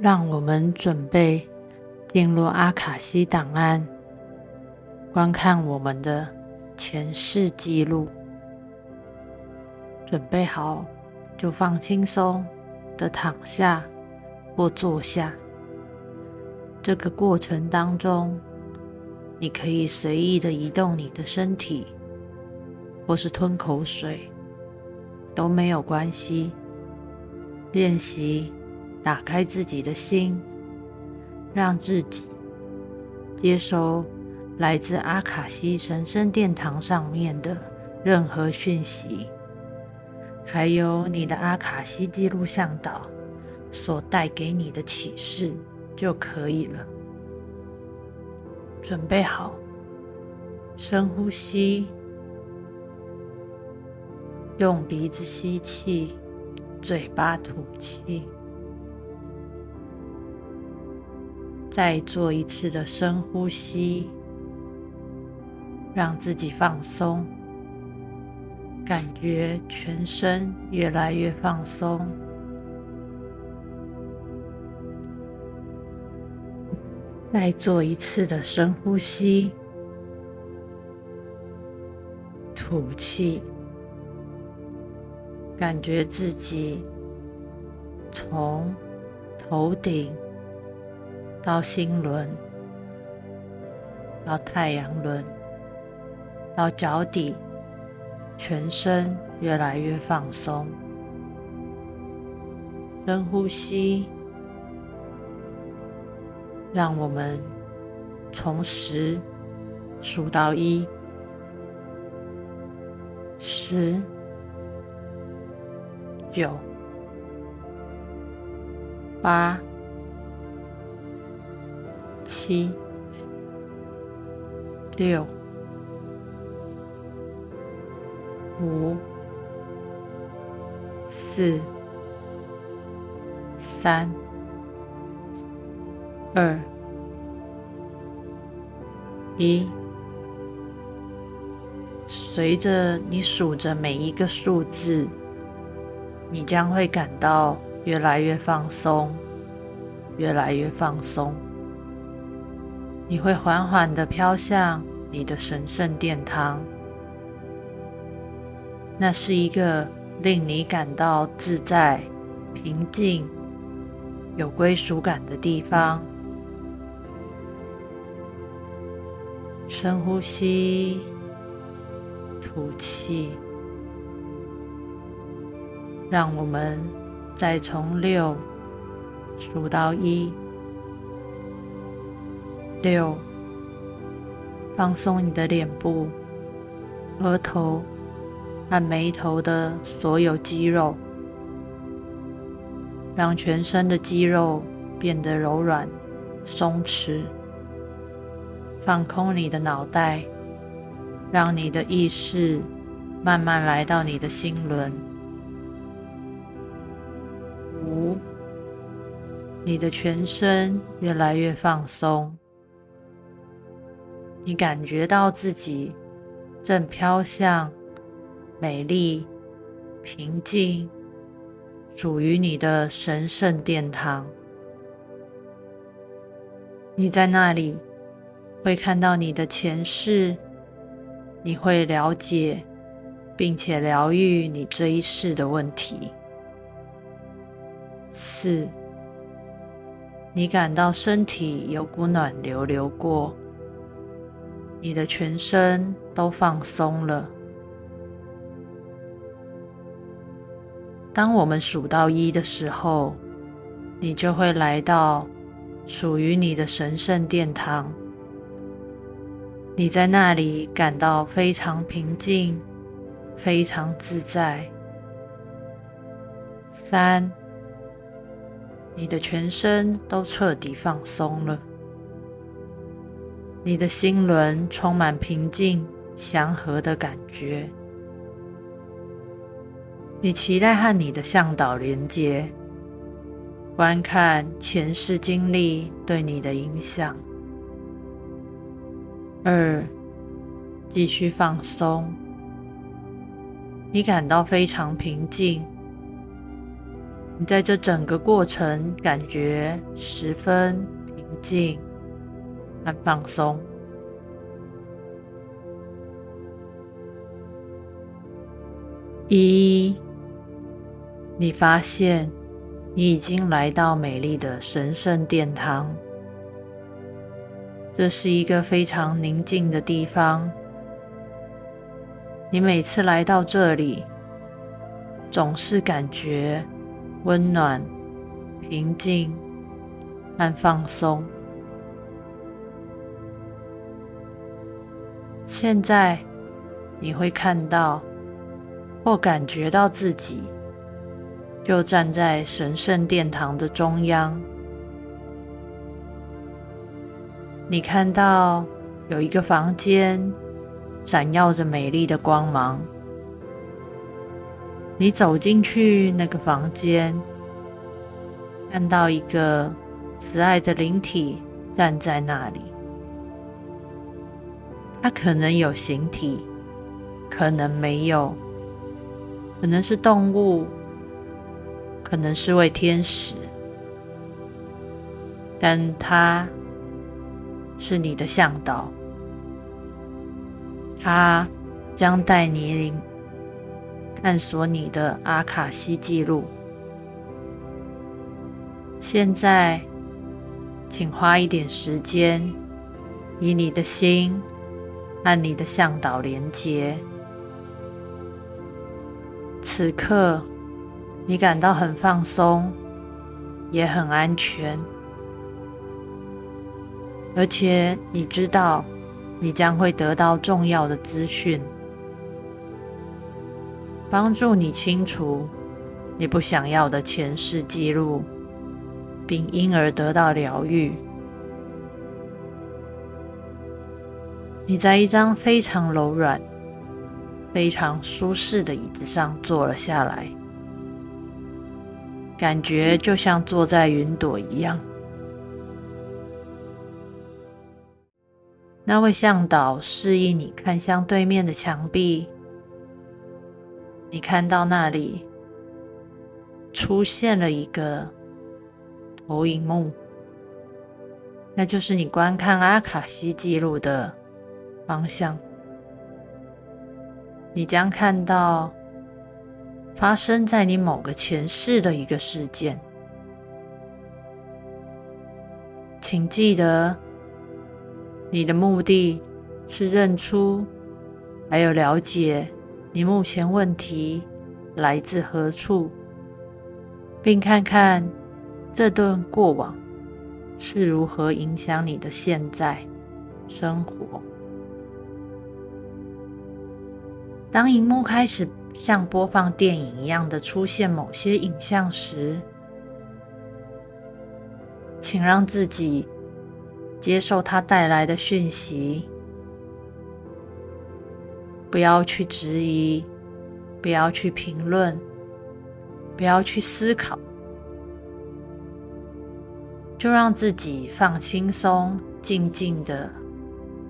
让我们准备进入阿卡西档案，观看我们的前世记录。准备好就放轻松的躺下或坐下。这个过程当中，你可以随意的移动你的身体，或是吞口水，都没有关系。练习。打开自己的心，让自己接收来自阿卡西神圣殿堂上面的任何讯息，还有你的阿卡西记录向导所带给你的启示就可以了。准备好，深呼吸，用鼻子吸气，嘴巴吐气。再做一次的深呼吸，让自己放松，感觉全身越来越放松。再做一次的深呼吸，吐气，感觉自己从头顶。到心轮，到太阳轮，到脚底，全身越来越放松。深呼吸，让我们从十数到一，十、九、八。七、六、五、四、三、二、一。随着你数着每一个数字，你将会感到越来越放松，越来越放松。你会缓缓的飘向你的神圣殿堂，那是一个令你感到自在、平静、有归属感的地方。深呼吸，吐气，让我们再从六数到一。六，放松你的脸部、额头和眉头的所有肌肉，让全身的肌肉变得柔软、松弛。放空你的脑袋，让你的意识慢慢来到你的心轮。五，你的全身越来越放松。你感觉到自己正飘向美丽、平静、属于你的神圣殿堂。你在那里会看到你的前世，你会了解并且疗愈你这一世的问题。四，你感到身体有股暖流流过。你的全身都放松了。当我们数到一的时候，你就会来到属于你的神圣殿堂。你在那里感到非常平静，非常自在。三，你的全身都彻底放松了。你的心轮充满平静、祥和的感觉。你期待和你的向导连接，观看前世经历对你的影响。二，继续放松。你感到非常平静，你在这整个过程感觉十分平静和放松。一，你发现你已经来到美丽的神圣殿堂。这是一个非常宁静的地方。你每次来到这里，总是感觉温暖、平静和放松。现在，你会看到或感觉到自己就站在神圣殿堂的中央。你看到有一个房间闪耀着美丽的光芒。你走进去那个房间，看到一个慈爱的灵体站在那里。它可能有形体，可能没有，可能是动物，可能是位天使，但它。是你的向导，他将带你探索你的阿卡西记录。现在，请花一点时间，以你的心和你的向导连接。此刻，你感到很放松，也很安全。而且你知道，你将会得到重要的资讯，帮助你清除你不想要的前世记录，并因而得到疗愈。你在一张非常柔软、非常舒适的椅子上坐了下来，感觉就像坐在云朵一样。那位向导示意你看向对面的墙壁，你看到那里出现了一个投影幕，那就是你观看阿卡西记录的方向。你将看到发生在你某个前世的一个事件，请记得。你的目的是认出，还有了解你目前问题来自何处，并看看这段过往是如何影响你的现在生活。当荧幕开始像播放电影一样的出现某些影像时，请让自己。接受它带来的讯息，不要去质疑，不要去评论，不要去思考，就让自己放轻松，静静的，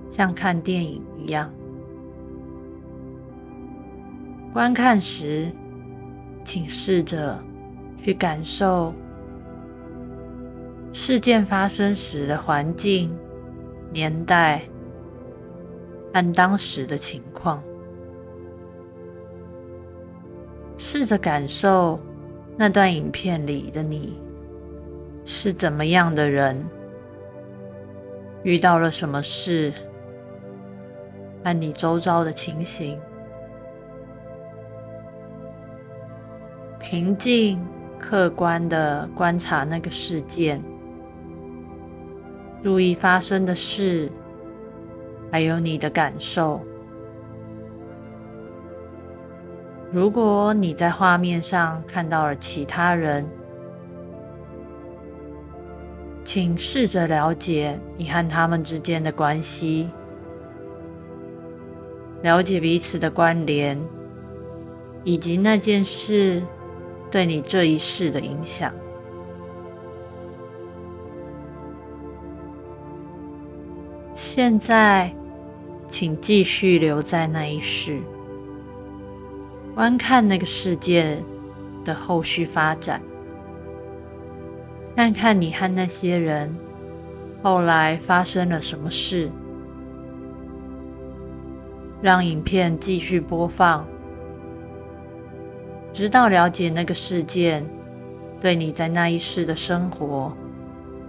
像看电影一样。观看时，请试着去感受。事件发生时的环境、年代和当时的情况，试着感受那段影片里的你是怎么样的人，遇到了什么事，和你周遭的情形，平静、客观的观察那个事件。注意发生的事，还有你的感受。如果你在画面上看到了其他人，请试着了解你和他们之间的关系，了解彼此的关联，以及那件事对你这一世的影响。现在，请继续留在那一世，观看那个世界的后续发展。看看你和那些人后来发生了什么事。让影片继续播放，直到了解那个事件对你在那一世的生活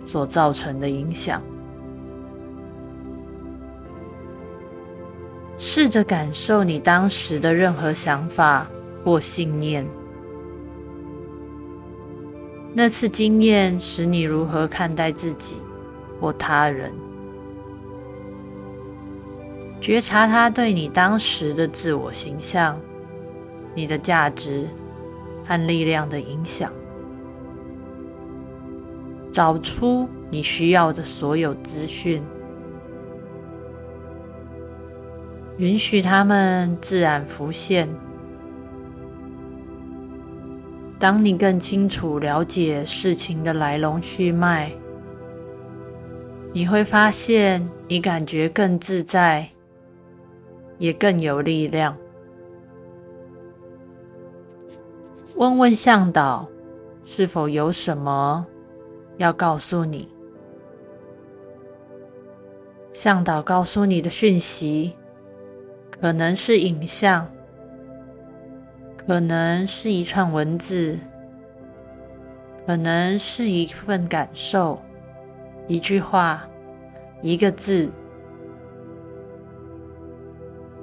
所造成的影响。试着感受你当时的任何想法或信念。那次经验使你如何看待自己或他人？觉察他对你当时的自我形象、你的价值和力量的影响，找出你需要的所有资讯，允许他们自然浮现。当你更清楚了解事情的来龙去脉，你会发现你感觉更自在。也更有力量。问问向导，是否有什么要告诉你？向导告诉你的讯息，可能是影像，可能是一串文字，可能是一份感受，一句话，一个字。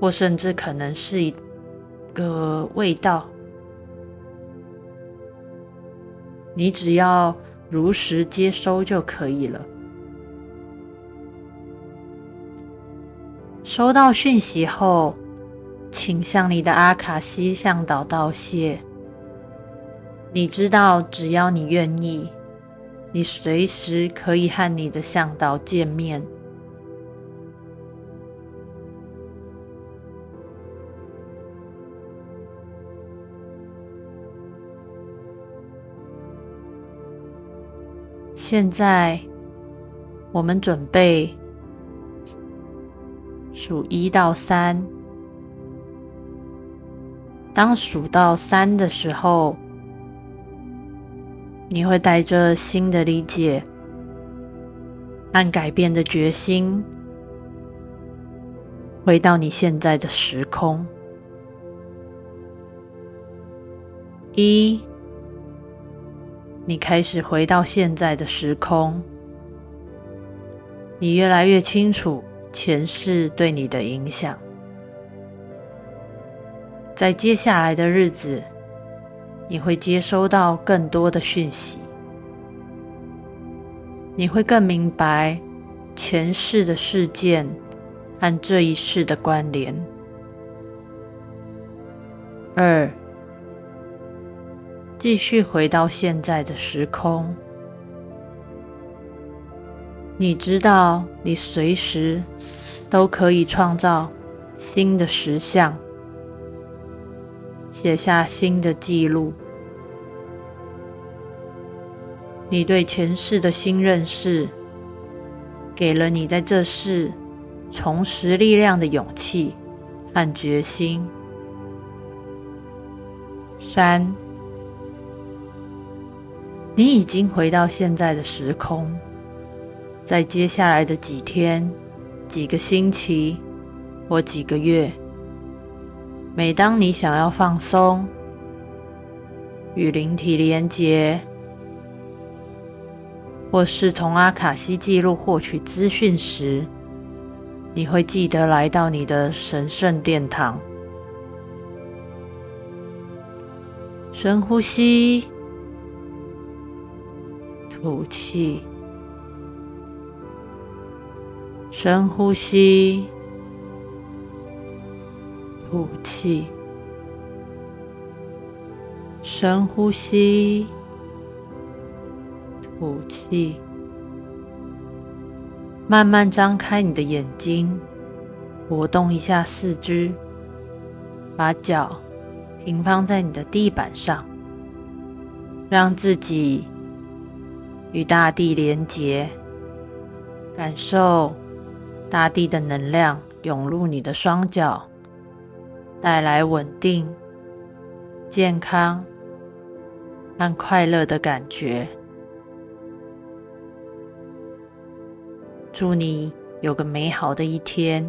或甚至可能是一个味道，你只要如实接收就可以了。收到讯息后，请向你的阿卡西向导道谢。你知道，只要你愿意，你随时可以和你的向导见面。现在，我们准备数一到三。当数到三的时候，你会带着新的理解和改变的决心，回到你现在的时空。一。你开始回到现在的时空，你越来越清楚前世对你的影响。在接下来的日子，你会接收到更多的讯息，你会更明白前世的事件和这一世的关联。二。继续回到现在的时空，你知道，你随时都可以创造新的实像，写下新的记录。你对前世的新认识，给了你在这世重拾力量的勇气和决心。三。你已经回到现在的时空，在接下来的几天、几个星期或几个月，每当你想要放松、与灵体连接，或是从阿卡西记录获取资讯时，你会记得来到你的神圣殿堂，深呼吸。吐气，深呼吸，吐气，深呼吸，吐气。慢慢张开你的眼睛，活动一下四肢，把脚平放在你的地板上，让自己。与大地连结，感受大地的能量涌入你的双脚，带来稳定、健康和快乐的感觉。祝你有个美好的一天。